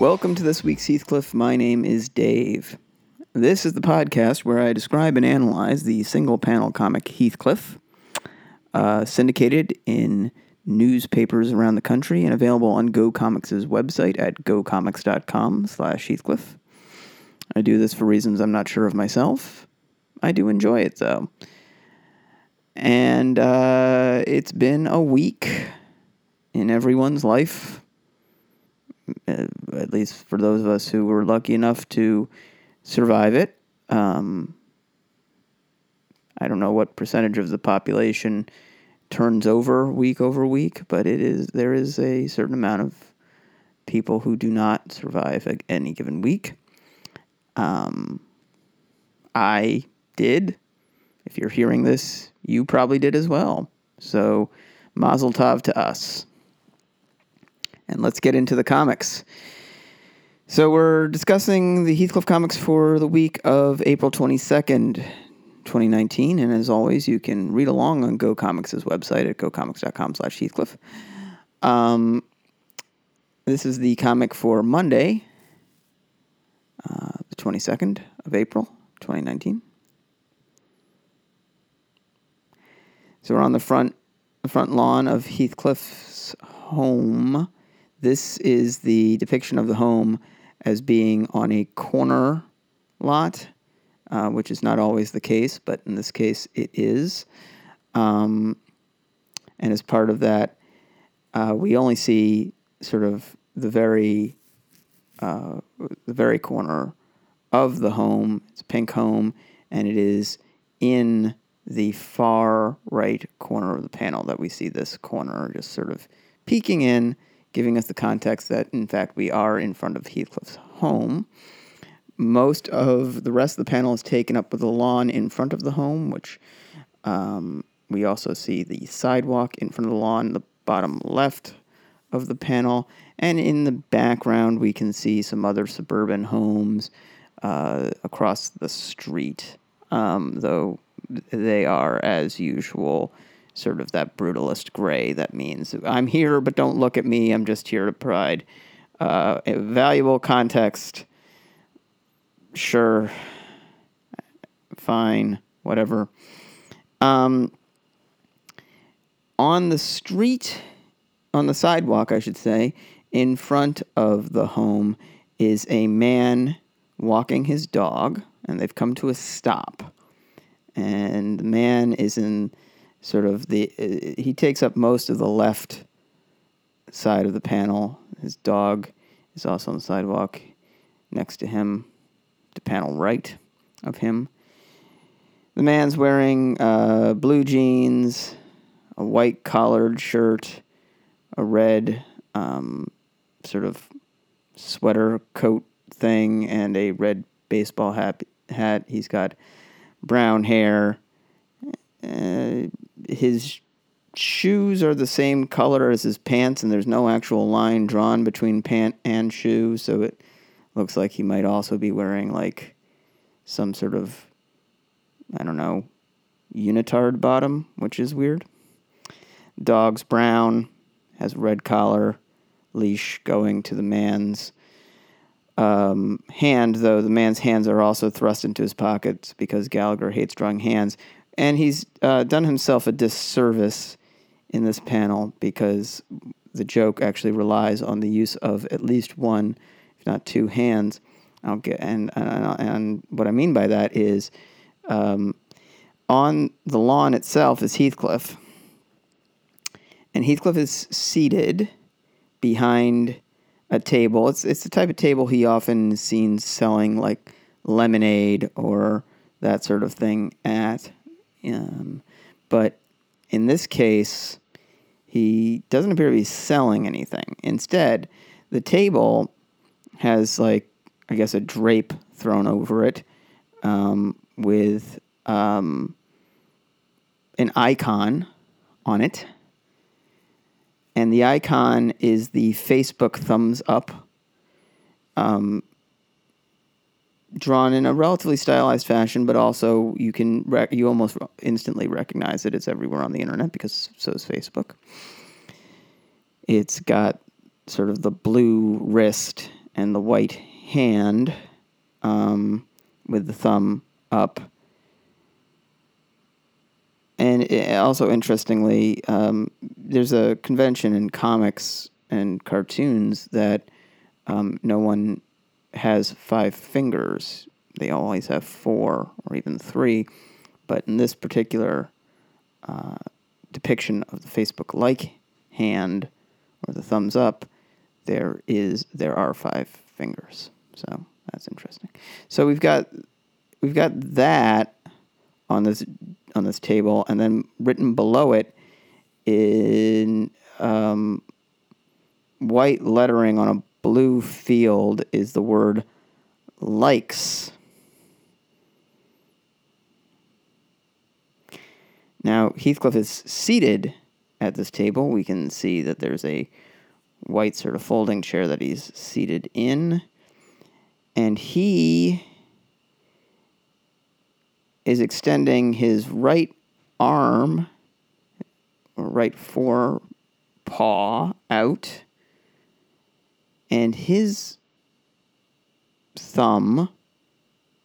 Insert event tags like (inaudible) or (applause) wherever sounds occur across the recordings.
Welcome to this week's Heathcliff. My name is Dave. This is the podcast where I describe and analyze the single panel comic Heathcliff, uh, syndicated in newspapers around the country and available on Go Comics' website at gocomics.com slash Heathcliff. I do this for reasons I'm not sure of myself. I do enjoy it, though. And uh, it's been a week in everyone's life at least for those of us who were lucky enough to survive it. Um, I don't know what percentage of the population turns over week over week, but it is there is a certain amount of people who do not survive any given week. Um, I did. If you're hearing this, you probably did as well. So, mazel tov to us and let's get into the comics. So we're discussing the Heathcliff comics for the week of April 22nd, 2019. And as always, you can read along on Go Comics' website at gocomics.com slash Heathcliff. Um, this is the comic for Monday, uh, the 22nd of April, 2019. So we're on the front, the front lawn of Heathcliff's home this is the depiction of the home as being on a corner lot, uh, which is not always the case, but in this case it is. Um, and as part of that, uh, we only see sort of the very uh, the very corner of the home. It's a pink home, and it is in the far right corner of the panel that we see this corner just sort of peeking in giving us the context that, in fact, we are in front of Heathcliff's home. Most of the rest of the panel is taken up with the lawn in front of the home, which um, we also see the sidewalk in front of the lawn, the bottom left of the panel. And in the background, we can see some other suburban homes uh, across the street, um, though they are, as usual, sort of that brutalist gray that means I'm here, but don't look at me. I'm just here to provide uh, valuable context. Sure, fine, whatever. Um, on the street, on the sidewalk, I should say, in front of the home is a man walking his dog, and they've come to a stop. And the man is in sort of the uh, he takes up most of the left side of the panel. His dog is also on the sidewalk next to him, the panel right of him. The man's wearing uh, blue jeans, a white collared shirt, a red um, sort of sweater coat thing, and a red baseball hat. Hat. He's got brown hair. Uh, his shoes are the same color as his pants, and there's no actual line drawn between pant and shoe, so it looks like he might also be wearing like some sort of, I don't know, unitard bottom, which is weird. Dog's brown, has red collar, leash going to the man's um, hand, though the man's hands are also thrust into his pockets because Gallagher hates drawing hands, and he's uh, done himself a disservice in this panel because the joke actually relies on the use of at least one, if not two hands. Get and and, and what I mean by that is, um, on the lawn itself is Heathcliff, and Heathcliff is seated behind a table. It's it's the type of table he often is seen selling like lemonade or that sort of thing at. Um, but in this case, he doesn't appear to be selling anything. Instead, the table has like I guess a drape thrown over it um, with um, an icon on it, and the icon is the Facebook thumbs up. Um, drawn in a relatively stylized fashion, but also you can rec- you almost instantly recognize that It's everywhere on the internet because so is Facebook. It's got sort of the blue wrist and the white hand um, with the thumb up. And also, interestingly, um, there's a convention in comics and cartoons that um, no one has five fingers. They always have four or even three. But in this particular uh, depiction of the Facebook like hand or the thumbs up, there is there are five fingers. So that's interesting. So we've got we've got that on this on this table, and then written below it in um, white lettering on a blue field is the word likes. Now, Heathcliff is seated at this table. We can see that there's a white sort of folding chair that he's seated in. And he is extending his right arm, right fore paw out, and his thumb,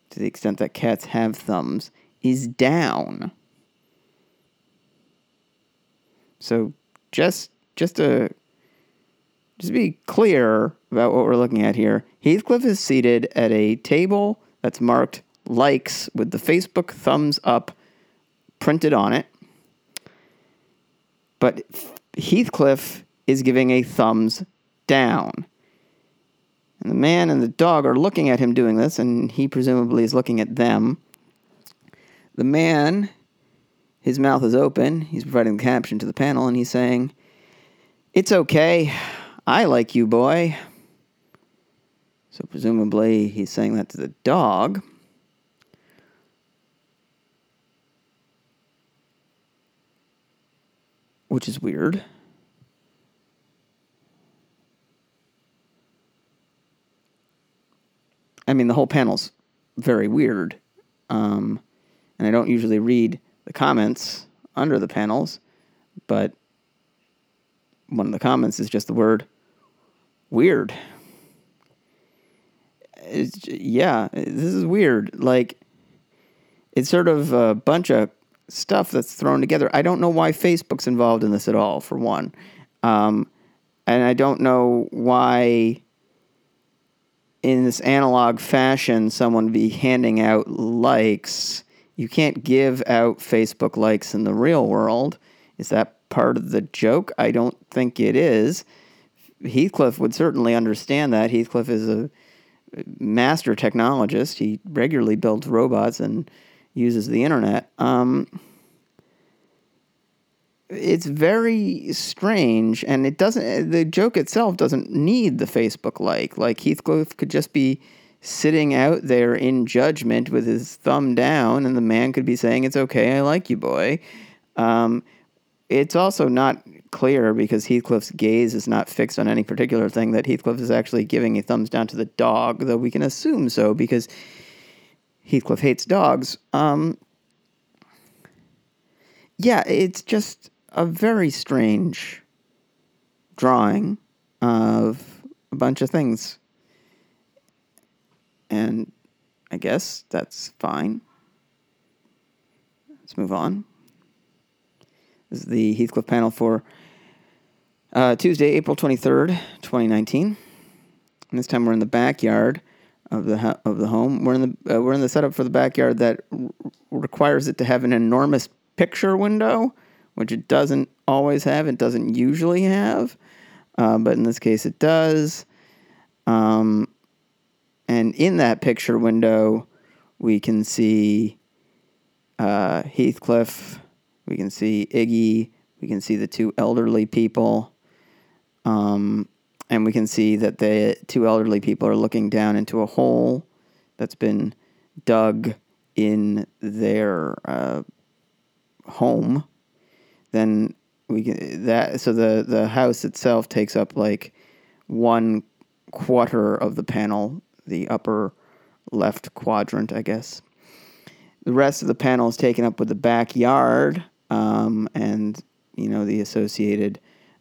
to the extent that cats have thumbs, is down. So just just to just be clear about what we're looking at here, Heathcliff is seated at a table that's marked likes with the Facebook thumbs up printed on it. But Heathcliff is giving a thumbs down. And the man and the dog are looking at him doing this, and he presumably is looking at them. The man his mouth is open. He's providing the caption to the panel, and he's saying, It's okay. I like you, boy. So, presumably, he's saying that to the dog. Which is weird. I mean, the whole panel's very weird. Um, and I don't usually read the comments under the panels, but one of the comments is just the word weird. It's, yeah, this is weird. Like, it's sort of a bunch of stuff that's thrown together. I don't know why Facebook's involved in this at all, for one. Um, and I don't know why, in this analog fashion, someone be handing out likes you can't give out Facebook likes in the real world. Is that part of the joke? I don't think it is. Heathcliff would certainly understand that. Heathcliff is a master technologist. He regularly builds robots and uses the internet. Um, it's very strange, and it doesn't. The joke itself doesn't need the Facebook like. Like Heathcliff could just be sitting out there in judgment with his thumb down, and the man could be saying, It's okay, I like you, boy. Um, it's also not clear because Heathcliff's gaze is not fixed on any particular thing that Heathcliff is actually giving a thumbs down to the dog, though we can assume so because Heathcliff hates dogs. Um, yeah, it's just a very strange drawing of a bunch of things and I guess that's fine. Let's move on. This is the Heathcliff panel for uh, Tuesday, April 23rd, 2019. And this time we're in the backyard of the of the home. We're in the uh, we're in the setup for the backyard that r- requires it to have an enormous picture window, which it doesn't always have. It doesn't usually have, uh, but in this case it does. Um, and in that picture window, we can see uh, Heathcliff, we can see Iggy, we can see the two elderly people, um, and we can see that the two elderly people are looking down into a hole that's been dug in their uh, home. Then we can that so the the house itself takes up like one quarter of the panel the upper left quadrant, I guess. The rest of the panel is taken up with the backyard um, and you know the associated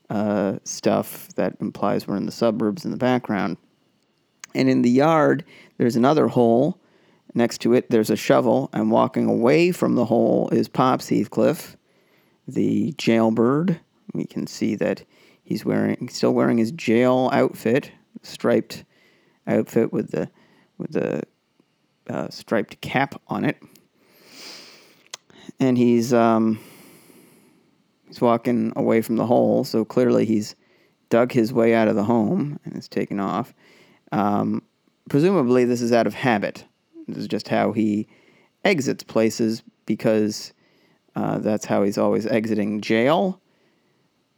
uh, stuff that implies we're in the suburbs in the background. And in the yard, there's another hole. Next to it, there's a shovel, and walking away from the hole is Pops Heathcliff, the jailbird. We can see that he's wearing, still wearing his jail outfit, striped outfit with the with the uh, striped cap on it, and he's um, he's walking away from the hole. So clearly, he's dug his way out of the home and is taken off. Um, presumably, this is out of habit. This is just how he exits places because uh, that's how he's always exiting jail.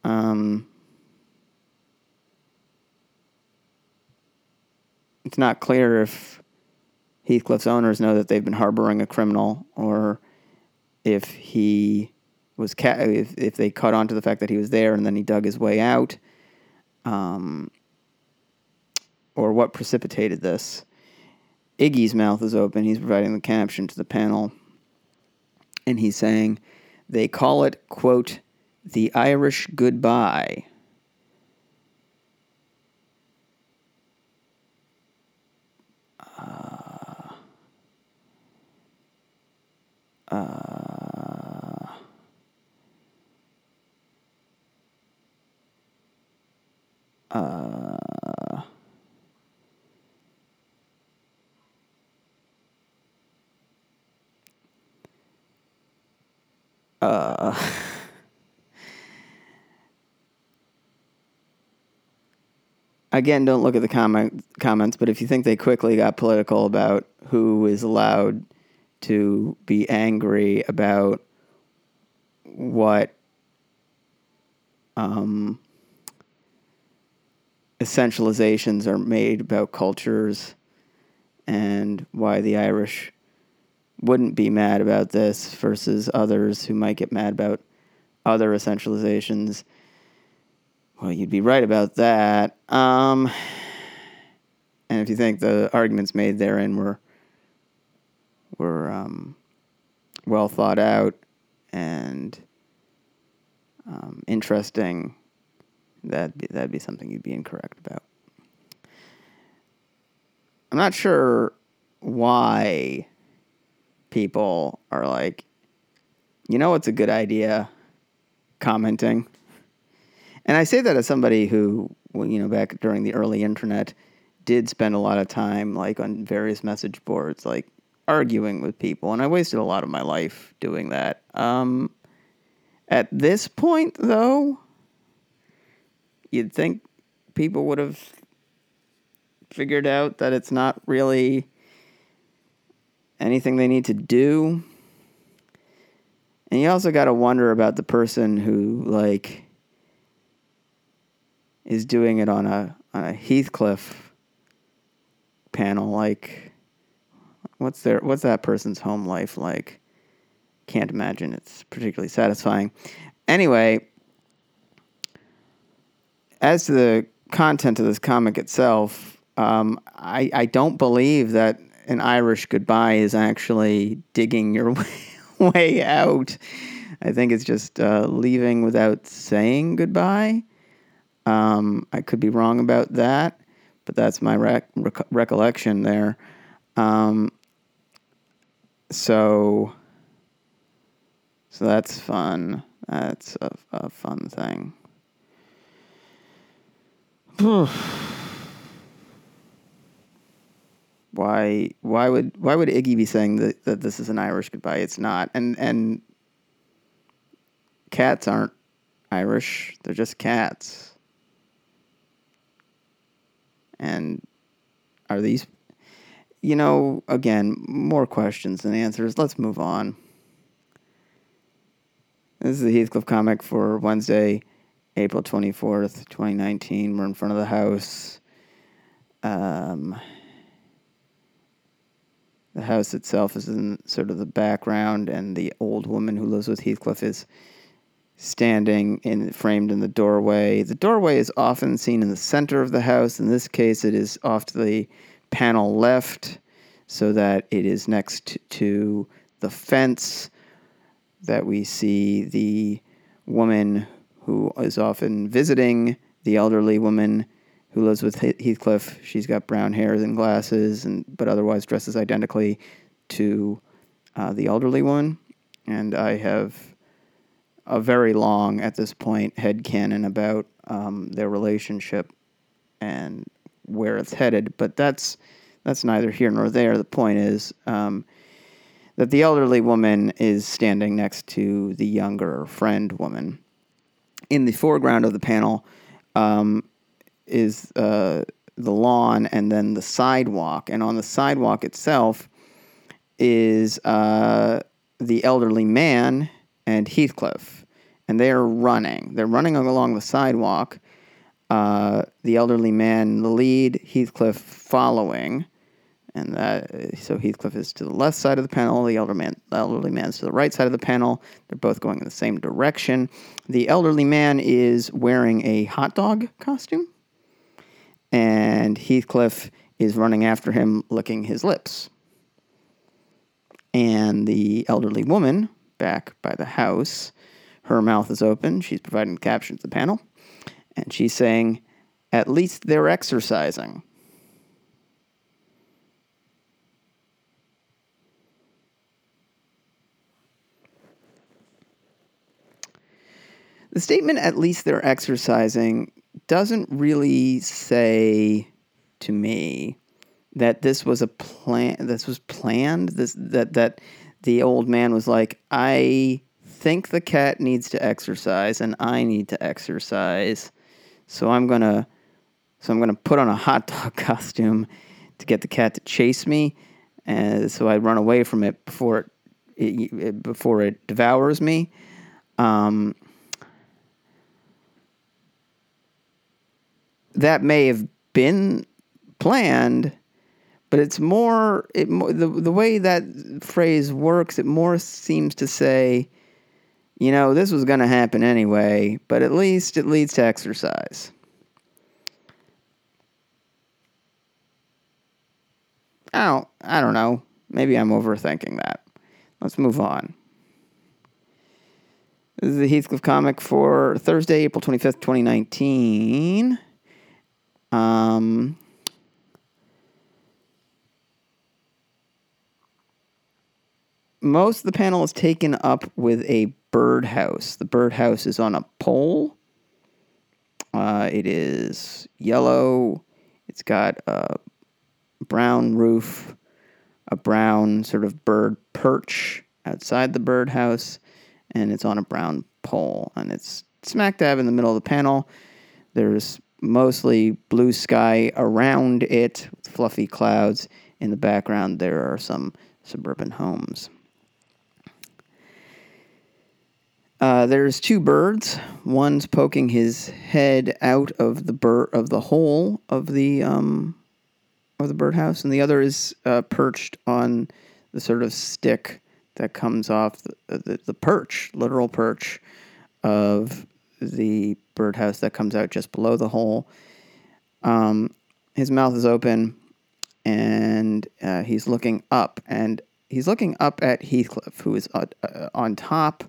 Um, it's not clear if Heathcliff's owners know that they've been harboring a criminal or if he was ca- if, if they caught on to the fact that he was there and then he dug his way out. Um, or what precipitated this. Iggy's mouth is open. He's providing the caption to the panel and he's saying they call it quote the irish goodbye. Uh, again, don't look at the comment comments, but if you think they quickly got political about who is allowed to be angry about what um, essentializations are made about cultures and why the Irish wouldn't be mad about this versus others who might get mad about other essentializations. Well, you'd be right about that. Um, and if you think the arguments made therein were were um, well thought out and um, interesting, that'd be, that'd be something you'd be incorrect about. I'm not sure why people are like, you know, it's a good idea commenting. And I say that as somebody who, you know, back during the early internet, did spend a lot of time like on various message boards, like arguing with people, and I wasted a lot of my life doing that. Um, at this point, though, you'd think people would have figured out that it's not really anything they need to do. And you also got to wonder about the person who like is doing it on a on a Heathcliff panel like what's their what's that person's home life like? Can't imagine it's particularly satisfying. Anyway, as to the content of this comic itself, um, I, I don't believe that an Irish goodbye is actually digging your (laughs) way out. I think it's just uh, leaving without saying goodbye. Um, I could be wrong about that, but that's my rec- rec- recollection there. Um, so, so that's fun. That's a, a fun thing. (sighs) why why would why would Iggy be saying that, that this is an Irish goodbye? It's not. And and cats aren't Irish. They're just cats. And are these you know, again, more questions than answers. Let's move on. This is the Heathcliff comic for Wednesday, April 24th, 2019. We're in front of the house. Um, the house itself is in sort of the background, and the old woman who lives with Heathcliff is standing in framed in the doorway. The doorway is often seen in the center of the house. In this case, it is off to the panel left, so that it is next to the fence that we see the woman who is often visiting the elderly woman who lives with Heathcliff. She's got brown hair and glasses, and but otherwise dresses identically to uh, the elderly one. And I have a very long, at this point, head canon about um, their relationship and where it's headed. But that's that's neither here nor there. The point is um, that the elderly woman is standing next to the younger friend woman. In the foreground of the panel um, is uh, the lawn and then the sidewalk. And on the sidewalk itself is uh, the elderly man and Heathcliff. And they are running. They're running along the sidewalk. Uh, the elderly man in the lead, Heathcliff following. And that, so Heathcliff is to the left side of the panel. The elder man, the elderly man is to the right side of the panel. They're both going in the same direction. The elderly man is wearing a hot dog costume, and Heathcliff is running after him, licking his lips. And the elderly woman, back by the house, her mouth is open. She's providing the caption to the panel. And she's saying, At least they're exercising. The statement, at least they're exercising, doesn't really say to me that this was a plan this was planned this that that the old man was like i think the cat needs to exercise and i need to exercise. So i'm going to so i'm going to put on a hot dog (laughs) costume to get the cat to chase me and so i run away from it before it, it before it devours me. Um, that may have been planned but it's more it the the way that phrase works it more seems to say you know this was going to happen anyway but at least it leads to exercise don't, I don't know. Maybe I'm overthinking that. Let's move on. This is the Heathcliff comic for Thursday, April 25th, 2019. Um, most of the panel is taken up with a birdhouse. The birdhouse is on a pole. Uh, it is yellow. It's got a brown roof, a brown sort of bird perch outside the birdhouse, and it's on a brown pole. And it's smack dab in the middle of the panel. There's mostly blue sky around it with fluffy clouds. In the background, there are some suburban homes. Uh, there's two birds. One's poking his head out of the bird of the hole of the um, of the birdhouse, and the other is uh, perched on the sort of stick that comes off the, the, the perch, literal perch of the birdhouse that comes out just below the hole. Um, his mouth is open, and uh, he's looking up, and he's looking up at Heathcliff, who is uh, uh on top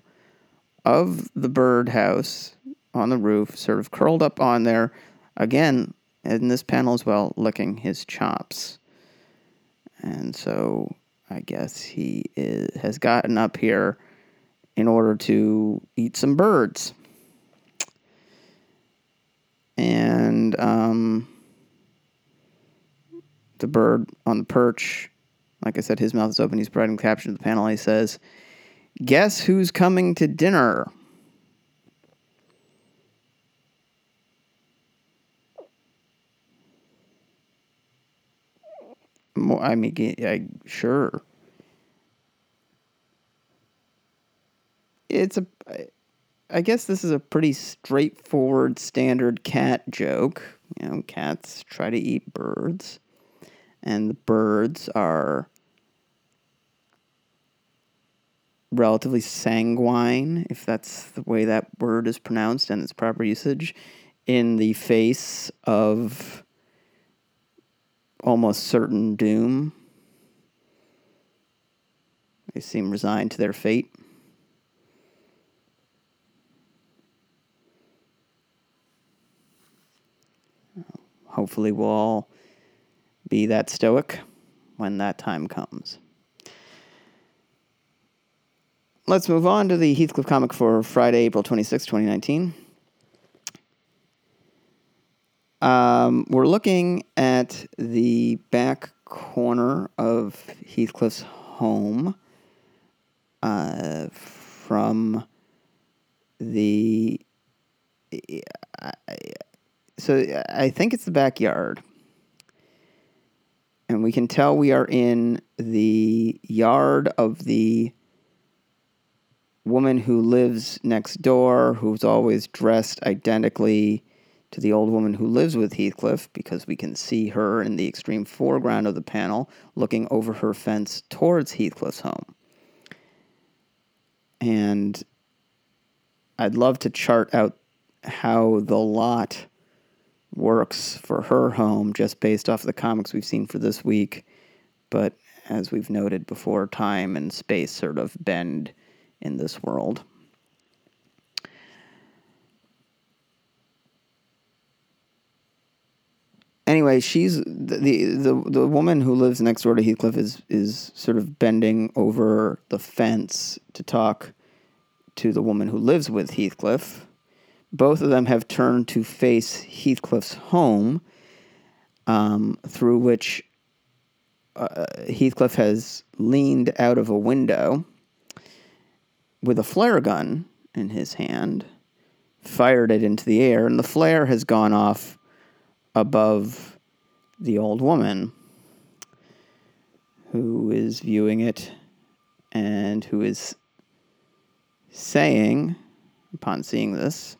of the birdhouse on the roof, sort of curled up on there, again, in this panel as well, licking his chops. And so I guess he is, has gotten up here in order to eat some birds. And um, the bird on the perch, like I said, his mouth is open. He's providing caption to the panel. He says, Guess who's coming to dinner? I mean, I, sure. It's a. I guess this is a pretty straightforward, standard cat joke. You know, cats try to eat birds, and the birds are relatively sanguine, if that's the way that word is pronounced and its proper usage, in the face of almost certain doom. They seem resigned to their fate. Hopefully we'll all be that stoic when that time comes. Let's move on to the Heathcliff comic for Friday, April 26, 2019. Um, we're looking at the back corner of Heathcliff's home uh, from the. So uh, I think it's the backyard. And we can tell we are in the yard of the woman who lives next door, who's always dressed identically to the old woman who lives with Heathcliff, because we can see her in the extreme foreground of the panel looking over her fence towards Heathcliff's home. And I'd love to chart out how the lot works for her home just based off the comics we've seen for this week. But as we've noted before, time and space sort of bend in this world. Anyway, she's the, the the woman who lives next door to Heathcliff is is sort of bending over the fence to talk to the woman who lives with Heathcliff. Both of them have turned to face Heathcliff's home, um, through which uh, Heathcliff has leaned out of a window with a flare gun in his hand, fired it into the air, and the flare has gone off above the old woman who is viewing it and who is saying, upon seeing this,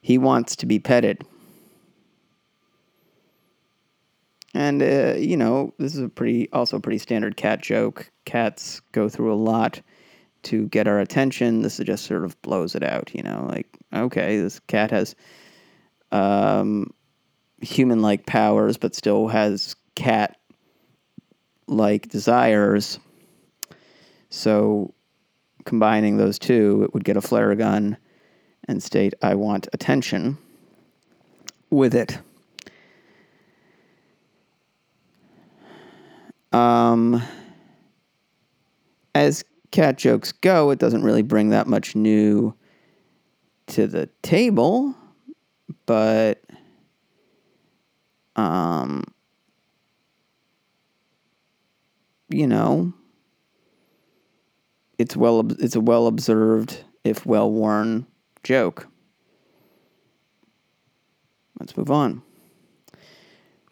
he wants to be petted. And, uh, you know, this is a pretty, also a pretty standard cat joke. Cats go through a lot to get our attention. This just sort of blows it out, you know, like, okay, this cat has um, human like powers, but still has cat like desires. So, combining those two, it would get a flare gun and state, I want attention with it. Um, as cat jokes go, it doesn't really bring that much new to the table, but um you know, it's well it's a well observed if well worn joke. Let's move on.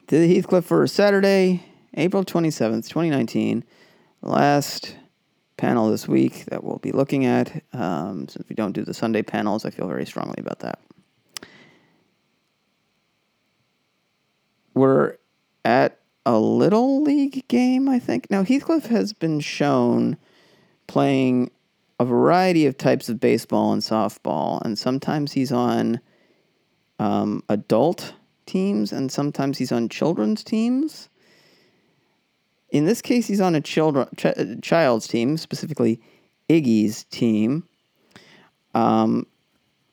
To the Heathcliff for Saturday, April 27th, 2019. Last panel this week that we'll be looking at. Um, since we don't do the Sunday panels, I feel very strongly about that. We're at a little league game, I think. Now, Heathcliff has been shown playing a variety of types of baseball and softball, and sometimes he's on um, adult teams, and sometimes he's on children's teams. In this case, he's on a children, ch- child's team, specifically Iggy's team. Um,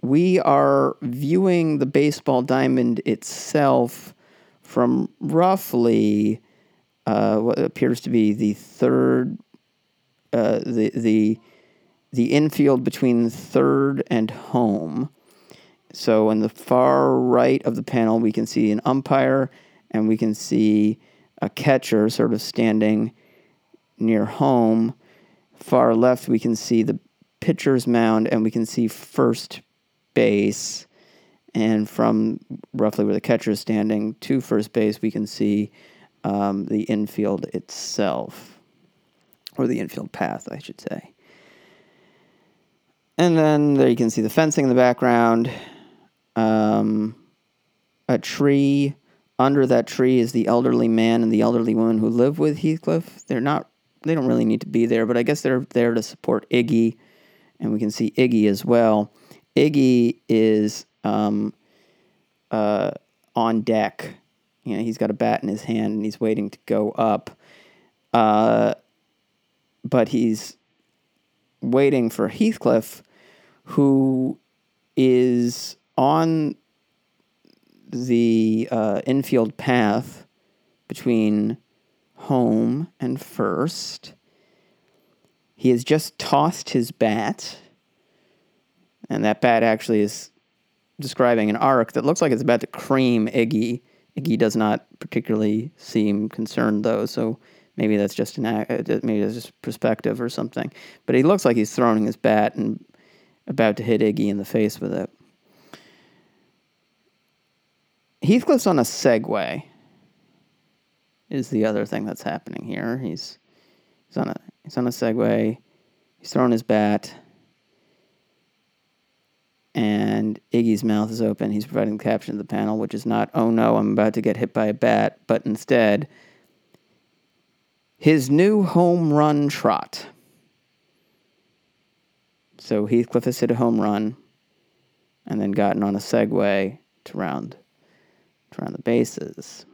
we are viewing the baseball diamond itself from roughly uh, what appears to be the third, uh, the the the infield between third and home. So, in the far right of the panel, we can see an umpire, and we can see a catcher sort of standing near home. Far left, we can see the pitcher's mound and we can see first base. And from roughly where the catcher is standing to first base, we can see um, the infield itself, or the infield path, I should say. And then there you can see the fencing in the background, um, a tree under that tree is the elderly man and the elderly woman who live with Heathcliff. They're not they don't really need to be there, but I guess they're there to support Iggy, and we can see Iggy as well. Iggy is um, uh, on deck. You know, he's got a bat in his hand and he's waiting to go up. Uh, but he's waiting for Heathcliff, who is on the uh, infield path between home and first. He has just tossed his bat, and that bat actually is describing an arc that looks like it's about to cream Iggy. Iggy does not particularly seem concerned though, so maybe that's just an uh, maybe that's just perspective or something. But he looks like he's throwing his bat and about to hit Iggy in the face with it. Heathcliff's on a Segway. Is the other thing that's happening here. He's he's on a he's on a Segway. He's throwing his bat. And Iggy's mouth is open. He's providing the caption of the panel, which is not, oh no, I'm about to get hit by a bat, but instead, his new home run trot. So Heathcliff has hit a home run and then gotten on a Segway to round to round the bases.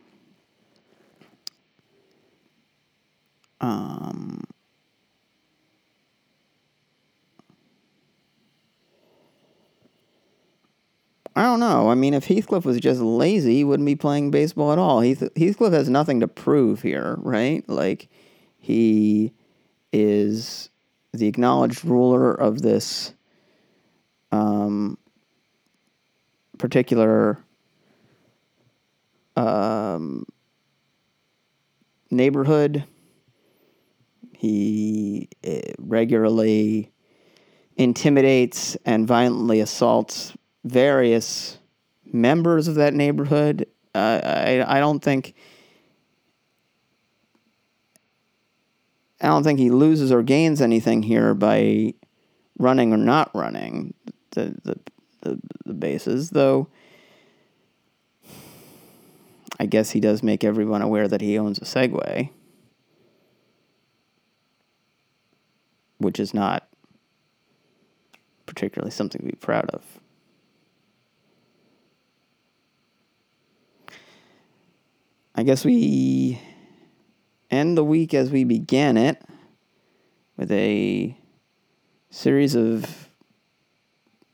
Um, I don't know. I mean, if Heathcliff was just lazy, he wouldn't be playing baseball at all. Heath- Heathcliff has nothing to prove here, right? Like, he is the acknowledged ruler of this um, particular um, neighborhood. He eh, regularly intimidates and violently assaults various members of that neighborhood. Uh, I I don't think I don't think he loses or gains anything here by running or not running the the the, the bases, though. I guess he does make everyone aware that he owns a Segway, which is not particularly something to be proud of. I guess we end the week as we began it with a series of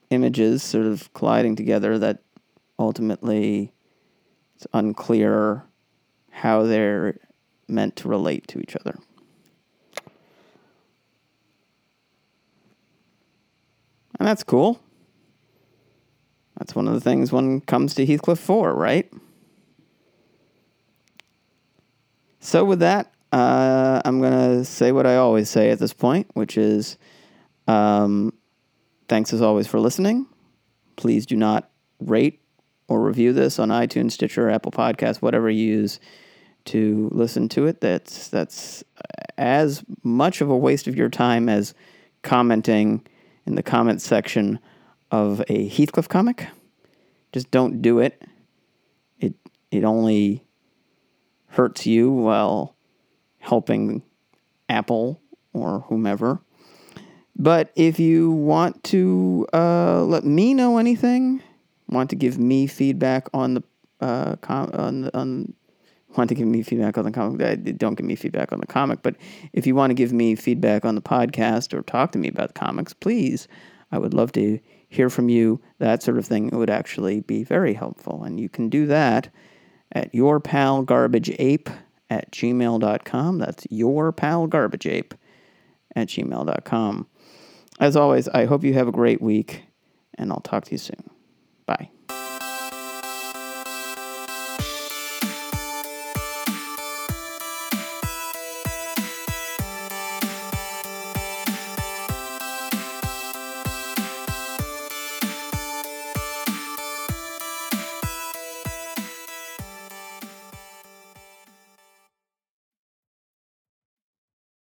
images sort of colliding together that ultimately it's unclear how they're meant to relate to each other. And that's cool. That's one of the things one comes to Heathcliff for, right? So, with that, uh, I'm going to say what I always say at this point, which is um, thanks as always for listening. Please do not rate or review this on iTunes, Stitcher, Apple Podcasts, whatever you use to listen to it. That's that's as much of a waste of your time as commenting in the comments section of a Heathcliff comic. Just don't do it. It it only hurts you while helping Apple or whomever. But if you want to uh, let me know anything, want to give me feedback on the uh, com- on the, on want to give me feedback on the comic, don't give me feedback on the comic. But if you want to give me feedback on the podcast or talk to me about comics, please, I would love to hear from you. That sort of thing would actually be very helpful. And you can do that at yourpalgarbageape at gmail.com. That's yourpalgarbageape at gmail.com. As always, I hope you have a great week, and I'll talk to you soon. Bye.